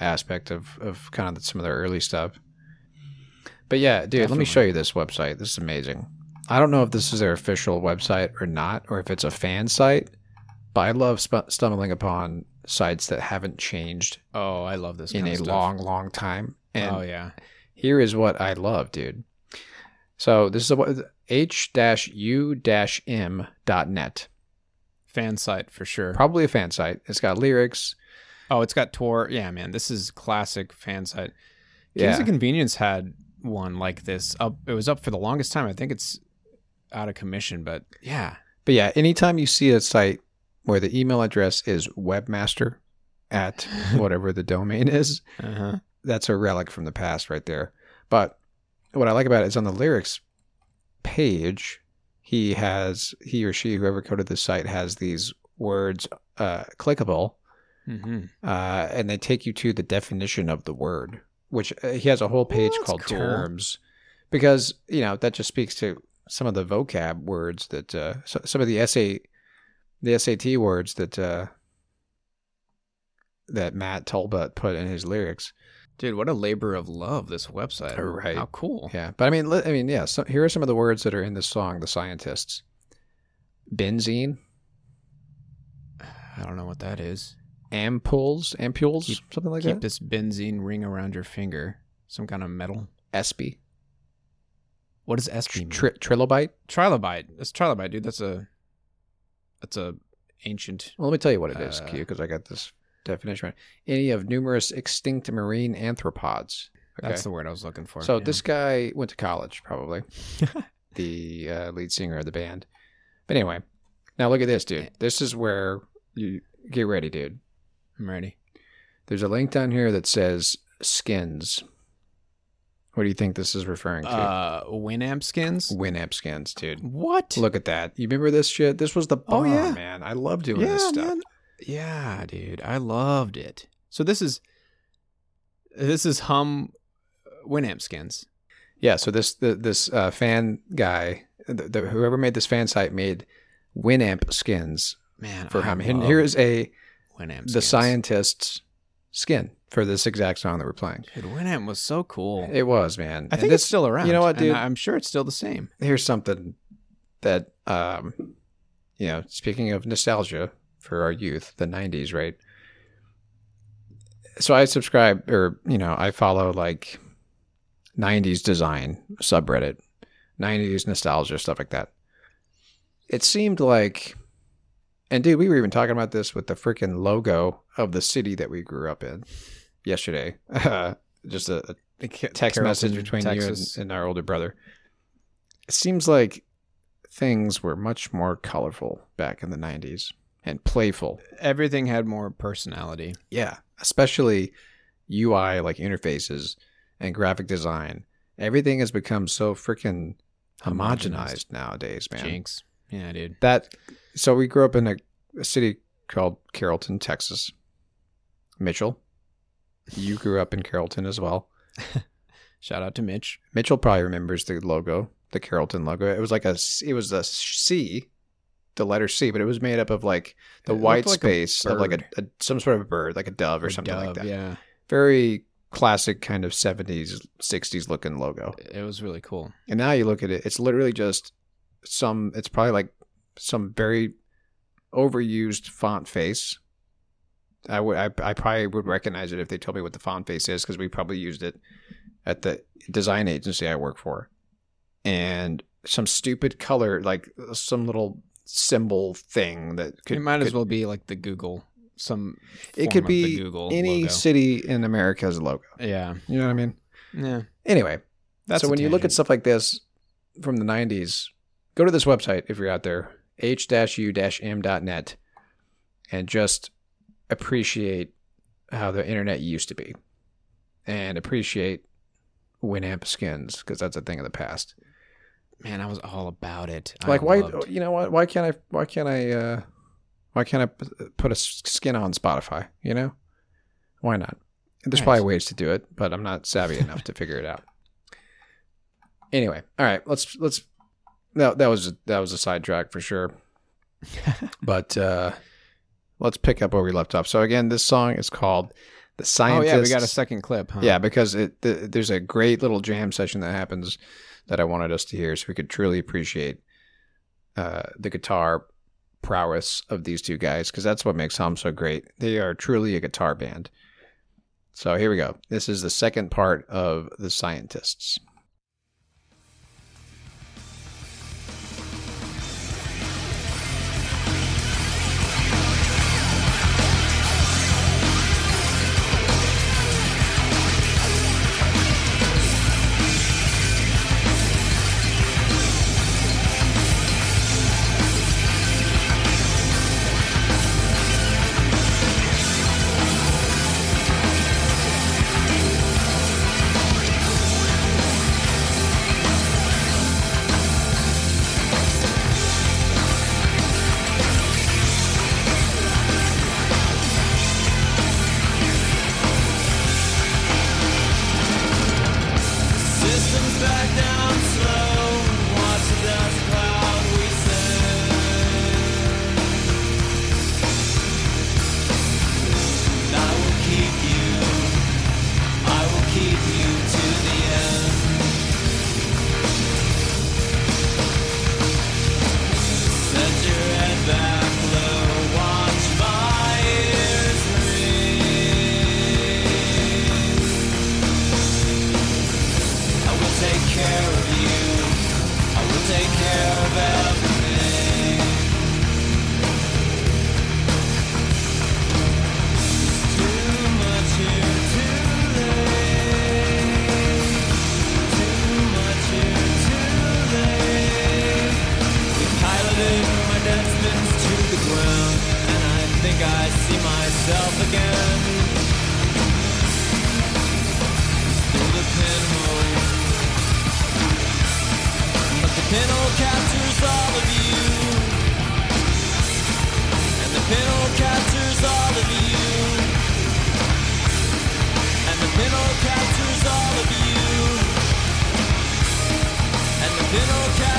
Speaker 2: aspect of of kind of some of their early stuff. But yeah, dude, let me show you this website. This is amazing. I don't know if this is their official website or not, or if it's a fan site. But I love sp- stumbling upon sites that haven't changed
Speaker 3: Oh, I love this
Speaker 2: in a
Speaker 3: stuff.
Speaker 2: long, long time. Oh, and
Speaker 3: oh yeah.
Speaker 2: here is what I love, dude. So this is a h-u-m.net.
Speaker 3: Fan site for sure.
Speaker 2: Probably a fan site. It's got lyrics.
Speaker 3: oh, it's got tour. Yeah, man, this is classic fan site. Kings
Speaker 2: Yeah.
Speaker 3: of Convenience had one like this. Up, it was up for the longest time. I think it's out of commission, but yeah,
Speaker 2: But yeah, anytime you see a site where the email address is webmaster at whatever the domain is,
Speaker 3: uh-huh.
Speaker 2: that's a relic from the past right there. But what I like about it is on the lyrics page, he has he or she whoever coded the site has these words uh, clickable,
Speaker 3: hmm
Speaker 2: uh, and they take you to the definition of the word, which uh, he has a whole page
Speaker 3: that's
Speaker 2: called
Speaker 3: cool.
Speaker 2: terms, because you know that just speaks to some of the vocab words that uh, so, some of the SA the SAT words that uh, that Matt Talbott put in his lyrics.
Speaker 3: dude, what a labor of love this website.
Speaker 2: Right.
Speaker 3: How cool.
Speaker 2: Yeah, but I mean, I mean, yeah. So here are some of the words that are in this song. The scientists, benzene,
Speaker 3: I don't know what that is.
Speaker 2: ampoules, ampules,
Speaker 3: Keep-
Speaker 2: something like
Speaker 3: Keep
Speaker 2: that.
Speaker 3: Keep this benzene ring around your finger. Some kind of metal.
Speaker 2: Espy,
Speaker 3: What does SP mean?
Speaker 2: tri- trilobite.
Speaker 3: trilobite. That's trilobite, dude. That's a that's a ancient.
Speaker 2: Well, let me tell you what it is,
Speaker 3: Uh,
Speaker 2: Q, because I got this definition right. Any of numerous extinct marine anthropods. Okay.
Speaker 3: That's the word I was looking for.
Speaker 2: so
Speaker 3: yeah.
Speaker 2: this guy went to college, probably. the uh, lead singer of the band. But anyway, now look at this, dude. This is where you get ready, dude.
Speaker 3: I'm ready.
Speaker 2: There's a link down here that says skins. What do you think this is referring to?
Speaker 3: Uh, Winamp skins.
Speaker 2: Winamp skins, dude.
Speaker 3: What?
Speaker 2: Look at that. You remember this shit? This was the
Speaker 3: Oh,
Speaker 2: bomb,
Speaker 3: yeah.
Speaker 2: man. I love doing
Speaker 3: yeah,
Speaker 2: this stuff.
Speaker 3: man. Yeah, dude. I loved it. So this is this is hum Winamp skins.
Speaker 2: Yeah, so this the, this uh, fan guy, the, the, whoever made this fan site made Winamp skins
Speaker 3: Man,
Speaker 2: for
Speaker 3: I
Speaker 2: him. And here is a
Speaker 3: Winamp
Speaker 2: the
Speaker 3: skins.
Speaker 2: scientist's skin for this exact song that we're playing.
Speaker 3: Dude, Winamp was so cool.
Speaker 2: It was, man.
Speaker 3: I
Speaker 2: And
Speaker 3: think
Speaker 2: this-
Speaker 3: it's still around.
Speaker 2: You know what,
Speaker 3: and
Speaker 2: dude?
Speaker 3: I'm sure it's still the same.
Speaker 2: Here's something that, um, you know, speaking of nostalgia for our youth, the 90s, right? So I subscribe, or, you know, I follow like 90s design subreddit, 90s nostalgia, stuff like that. It seemed like, and dude, we were even talking about this with the freaking logo of the city that we grew up in yesterday. Just a, a text message between
Speaker 3: Texas.
Speaker 2: you and, and our older brother. It seems like things were much more colorful back in the 90s and playful.
Speaker 3: Everything had more personality.
Speaker 2: Yeah. Especially UI like interfaces and graphic design. Everything has become so freaking homogenized nowadays, man.
Speaker 3: Jinx. Yeah, dude.
Speaker 2: That so we grew up in a, a city called Carrollton, Texas. Mitchell, you grew up in Carrollton as well.
Speaker 3: Shout out to Mitch.
Speaker 2: Mitchell probably remembers the logo, the Carrollton logo. It was like a it was a C, the letter C, but it was made up of like the
Speaker 3: It
Speaker 2: white
Speaker 3: like
Speaker 2: space of like a, a some sort of a bird, like a dove or something like that.
Speaker 3: Yeah.
Speaker 2: Very classic kind of 70s 60s looking logo.
Speaker 3: It was really cool.
Speaker 2: And now you look at it, it's literally just some it's probably like some very overused font face. I would I, I probably would recognize it if they told me what the font face is because we probably used it at the design agency I work for. And some stupid color, like some little symbol thing that could
Speaker 3: it might as
Speaker 2: could-
Speaker 3: well be like the Google. Some.
Speaker 2: it could be
Speaker 3: Google
Speaker 2: any
Speaker 3: logo.
Speaker 2: city in America's logo.
Speaker 3: Yeah.
Speaker 2: You know what I mean?
Speaker 3: Yeah.
Speaker 2: Anyway,
Speaker 3: That's
Speaker 2: so when you look at stuff like this from the 90s, go to this website if you're out there, h-u-m.net, and just appreciate how the internet used to be and appreciate Winamp skins because that's a thing of the past.
Speaker 3: man, I was all about it. I
Speaker 2: like why
Speaker 3: loved-
Speaker 2: you know what why can't I why can't I uh why can't I p- put a skin on Spotify, you know? Why not? There's
Speaker 3: Right.
Speaker 2: probably ways to do it, but I'm not savvy enough to figure it out. Anyway, all right, let's let's that that was that was a sidetrack for sure. but uh let's pick up where we left off. So again, this song is called The
Speaker 3: Scientists.
Speaker 2: Oh
Speaker 3: yeah, we got a second clip. Huh?
Speaker 2: Yeah, because it the, there's a great little jam session that happens that I wanted us to hear, so we could truly appreciate uh, the guitar prowess of these two guys, because that's what makes Hum so great. They are truly a guitar band. So here we go. This is the second part of the Scientists.
Speaker 1: Take care of you. I will take care of everything. Too much too late. Too much too late. We piloted my to the ground, and I think I see myself again. Pinhole captures all of you. And the pinhole captures all of you. And the pinhole captures all of you. And the pinhole captures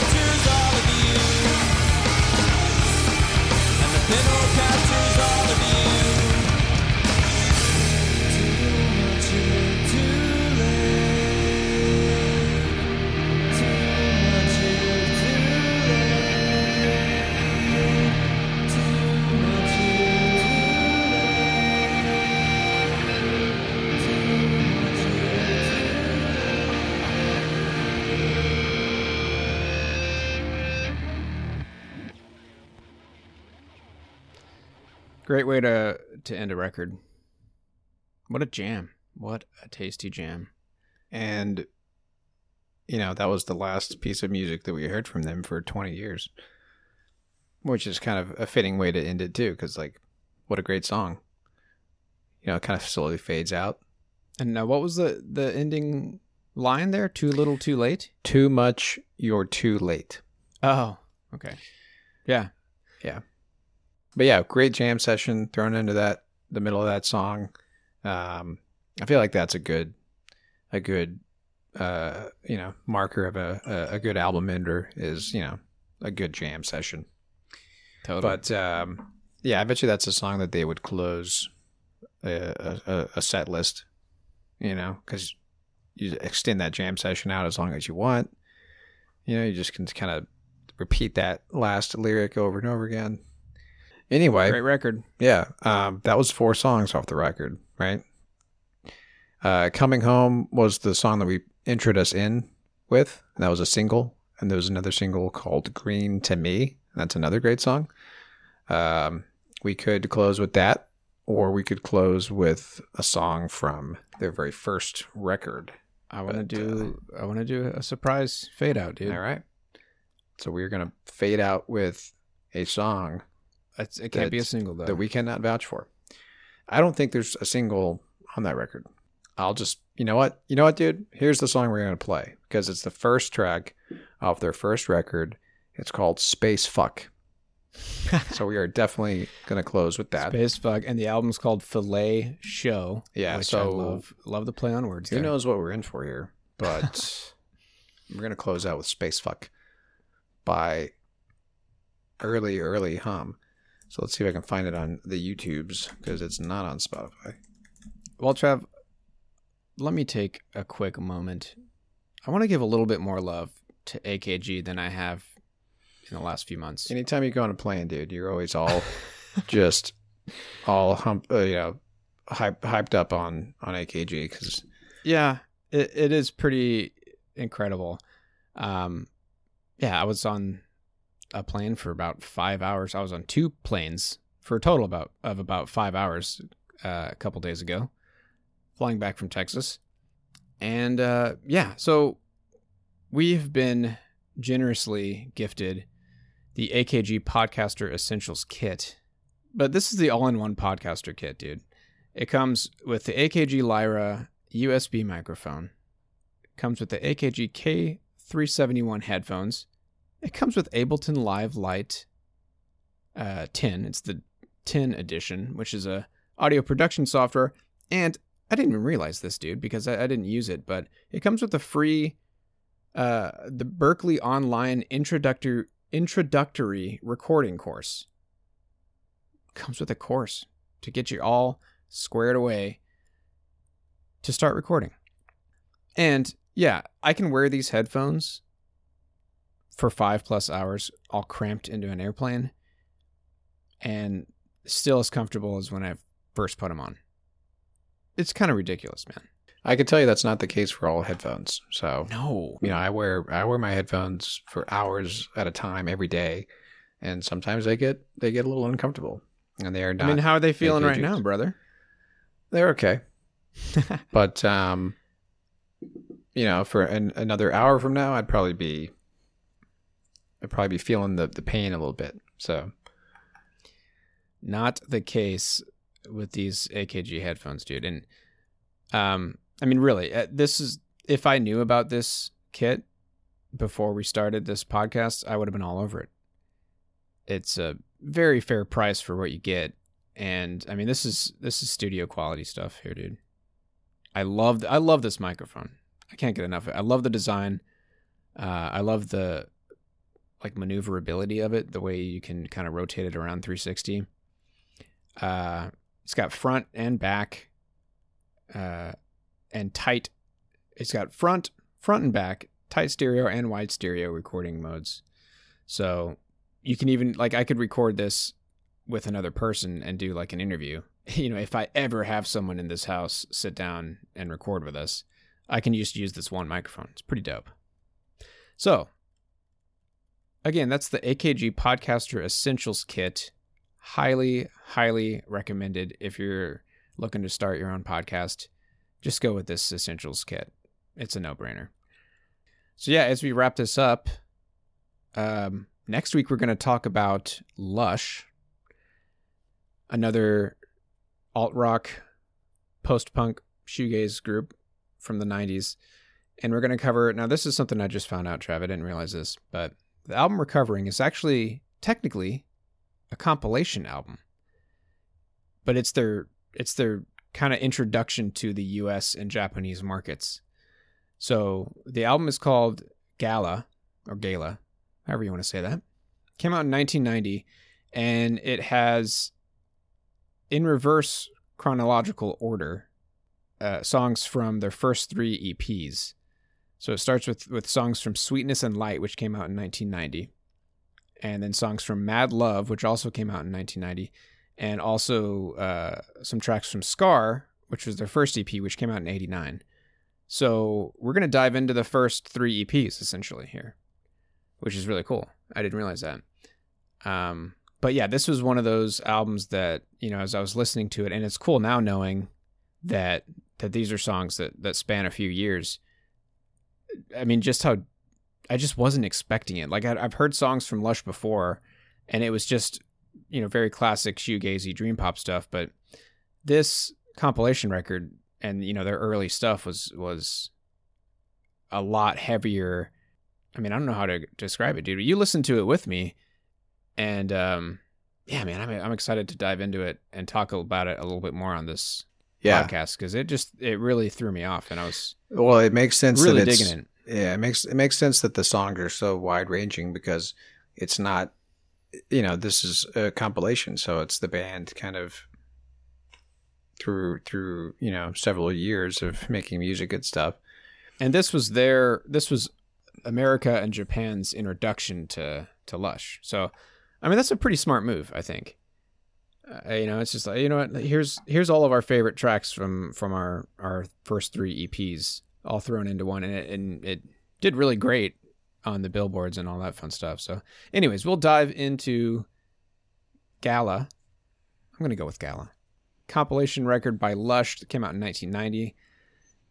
Speaker 3: Great way to to end a record. What a jam! What a tasty jam!
Speaker 2: And, you know, that was the last piece of music that we heard from them for 20 years, which is kind of a fitting way to end it, too, because, like, what a great song. You know, it kind of slowly fades out.
Speaker 3: And now what was the the ending line there? Too little, too late.
Speaker 2: Too much, you're too late.
Speaker 3: Oh, okay. Yeah.
Speaker 2: Yeah, But yeah, great jam session thrown into that the middle of that song. Um, I feel like that's a good, a good, uh, you know, marker of a a, good album ender is you know a good jam session.
Speaker 3: totally.
Speaker 2: But um, yeah, I bet you that's a song that they would close a, a, a set list, you know, because you extend that jam session out as long as you want. You know, you just can kind of repeat that last lyric over and over again. Anyway,
Speaker 3: great record.
Speaker 2: yeah, um, that was four songs off the record, right? Uh, Coming Home was the song that we introed us in with. And that was a single. and there was another single called Green to Me. That's another great song. Um, we could close with that, or we could close with a song from their very first record.
Speaker 3: I want to do. I want to do a surprise fade out, dude.
Speaker 2: All right. So we're gonna fade out with a song
Speaker 3: It's, it can't be a single though.
Speaker 2: that we cannot vouch for. I don't think there's a single on that record. I'll just, you know what, you know what, dude. Here's the song we're gonna play because it's the first track off their first record. It's called Space Fuck. so we are definitely gonna close with that.
Speaker 3: Space Fuck, and the album's called Fillet Show.
Speaker 2: Yeah,
Speaker 3: which
Speaker 2: so-
Speaker 3: I love love the play on words.
Speaker 2: Who
Speaker 3: there.
Speaker 2: knows what we're in for here? But we're gonna close out with Space Fuck by early, early hum. So let's see if I can find it on the YouTubes because it's not on Spotify.
Speaker 3: Well, Trav, let me take a quick moment. I want to give a little bit more love to AKG than I have in the last few months.
Speaker 2: Anytime you go on a plane, dude, you're always all just all hump, uh, you know, hype, hyped up on on AKG because
Speaker 3: Yeah, it, it is pretty incredible. Um, yeah, I was on a plane for about five hours. I was on two planes for a total about of about five hours uh, a couple days ago, flying back from Texas, and uh, yeah, so we've been generously gifted the AKG Podcaster Essentials Kit, but this is the all-in-one podcaster kit, dude. It comes with the AKG Lyra USB microphone. Comes with the AKG K371 headphones. It comes with Ableton Live Lite uh, 10. It's the 10 edition, which is a audio production software. And I didn't even realize this, dude, because I, I didn't use it, but it comes with the free, uh, the Berklee Online introductory introductory recording course. Comes with a course to get you all squared away to start recording. And yeah, I can wear these headphones for five plus hours, all cramped into an airplane, and still as comfortable as when I first put them on. It's kind of ridiculous, man.
Speaker 2: I can tell you that's not the case for all headphones. So
Speaker 3: No.
Speaker 2: you know, I wear I wear my headphones for hours at a time every day, and sometimes they get they get a little uncomfortable, and they are
Speaker 3: I mean, how are they feeling right now, brother?
Speaker 2: they're okay, but um, you know, for an, another hour from now, I'd probably be Probably be feeling the the pain a little bit. So
Speaker 3: Not the case with these AKG headphones, dude. And um, I mean, really, uh, this is if I knew about this kit before we started this podcast, I would have been all over it. It's a very fair price for what you get, and I mean, this is this is studio quality stuff here, dude. I love I love this microphone. I can't get enough. I love the design. Uh, I love the like maneuverability of it, the way you can kind of rotate it around 360. Uh, it's got front and back, uh, and tight. It's got front, front and back, tight stereo and wide stereo recording modes. So you can even like I could record this with another person and do like an interview. You know, if I ever have someone in this house sit down and record with us, I can just use this one microphone. It's pretty dope. So, again, that's the AKG Podcaster Essentials Kit. Highly, highly recommended if you're looking to start your own podcast. Just go with this Essentials Kit. It's a no brainer. So, yeah, as we wrap this up, um, next week we're going to talk about Lush, another alt rock, post punk, shoegaze group from the 90s. And we're going to cover now. This is something I just found out, Trav. I didn't realize this, but the album Recovering is actually technically a compilation album, but it's their it's their kind of introduction to the U.S. and Japanese markets. So the album is called Gala or Gala, however you want to say that. Came out in 1990, and it has in reverse chronological order uh, songs from their first three EPs. So it starts with with songs from Sweetness and Light, which came out in 1990, and then songs from Mad Love, which also came out in 1990, and also uh, some tracks from Scar, which was their first EP, which came out in 89. So we're gonna dive into the first three EPs essentially here. which is really cool. I didn't realize that. Um, but yeah, this was one of those albums that you know, as I was listening to it, and it's cool now knowing that that these are songs that that span a few years. I mean, just how I just wasn't expecting it. Like i I've heard songs from Lush before, and it was just you know very classic shoegazy dream pop stuff. But this compilation record and you know their early stuff was was a lot heavier. I mean, I don't know how to describe it, dude. You listened to it with me, and um, yeah, man, I'm I'm excited to dive into it and talk about it a little bit more on this
Speaker 2: Yeah.
Speaker 3: podcast because it just it really threw me off, and I was
Speaker 2: Well, it makes sense
Speaker 3: really
Speaker 2: that it's,
Speaker 3: digging it.
Speaker 2: Yeah, it makes it makes sense that the songs are so wide ranging because it's not, you know, this is a compilation, so it's the band kind of through through you know several years of making music and stuff.
Speaker 3: And this was their this was America and Japan's introduction to to Lush. So, I mean, that's a pretty smart move, I think. Uh, you know, it's just like you know what here's here's all of our favorite tracks from from our our first three EPs all thrown into one, and it, and it did really great on the billboards and all that fun stuff. So, anyways, we'll dive into Gala. I'm gonna go with Gala compilation record by Lush that came out in 1990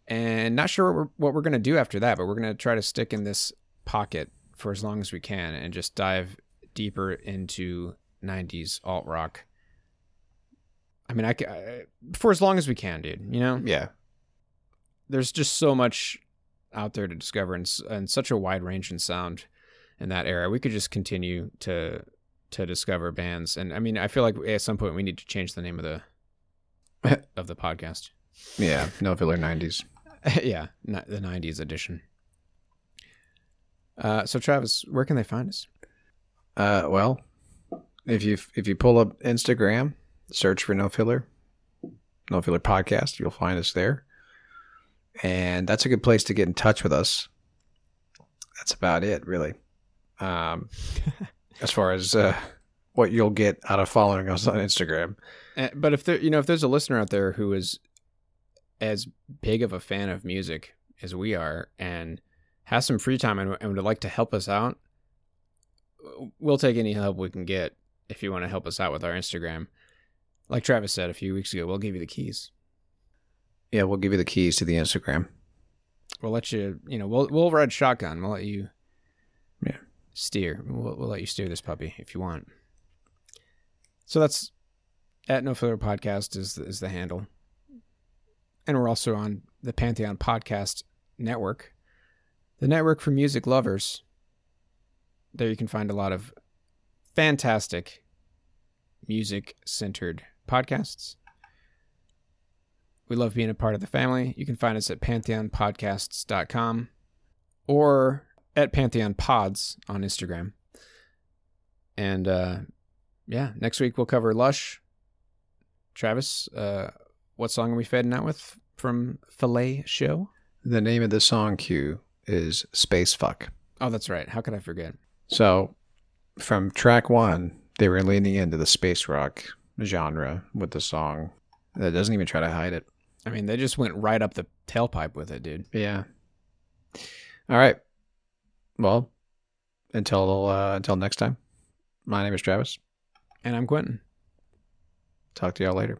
Speaker 3: and not sure what we're, what we're to do after that but we're to try to stick in this pocket for as long as we can and just dive deeper into 90s alt rock i mean I, I for as long as we can dude you know
Speaker 2: Yeah,
Speaker 3: there's just so much out there to discover and, and such a wide range in sound in that era we could just continue to to discover bands and i mean i feel like at some point we need to change the name of the of the podcast
Speaker 2: yeah, no filler nineties.
Speaker 3: yeah, ni- the '90s edition. Uh, so Travis, where can they find us?
Speaker 2: Uh, well, if you if you pull up Instagram, search for No Filler, No Filler Podcast, you'll find us there, and that's a good place to get in touch with us. That's about it, really. Um, as far as uh, what you'll get out of following us on Instagram.
Speaker 3: Uh, but if there, you know, if there's a listener out there who is as big of a fan of music as we are and has some free time and, and would like to help us out, we'll take any help we can get. If you want to help us out with our Instagram, like Travis said a few weeks ago, we'll give you the keys.
Speaker 2: Yeah, we'll give you the keys to the Instagram.
Speaker 3: We'll let you, you know, we'll we'll ride shotgun. We'll let you,
Speaker 2: Yeah.
Speaker 3: steer. We'll, we'll let you steer this puppy if you want. So that's at No Filler Podcast is is the handle, and we're also on the Pantheon Podcast Network, the network for music lovers. There you can find a lot of fantastic music centered podcasts. We love being a part of the family. You can find us at pantheonpodcasts.com or at Pantheon Pods on Instagram. And uh, yeah, next week we'll cover Lush. Travis, uh, what song are we fading out with from Fillet Show?
Speaker 2: The name of the song cue is Space Fuck.
Speaker 3: Oh, that's right. How could I forget?
Speaker 2: So, from track one, they were leaning into the space rock genre with the song that doesn't even try to hide it.
Speaker 3: I mean, they just went right up the tailpipe with it, dude.
Speaker 2: Yeah. All right. Well, until uh, until next time. My name is Travis.
Speaker 3: And I'm Quentin.
Speaker 2: Talk to y'all later.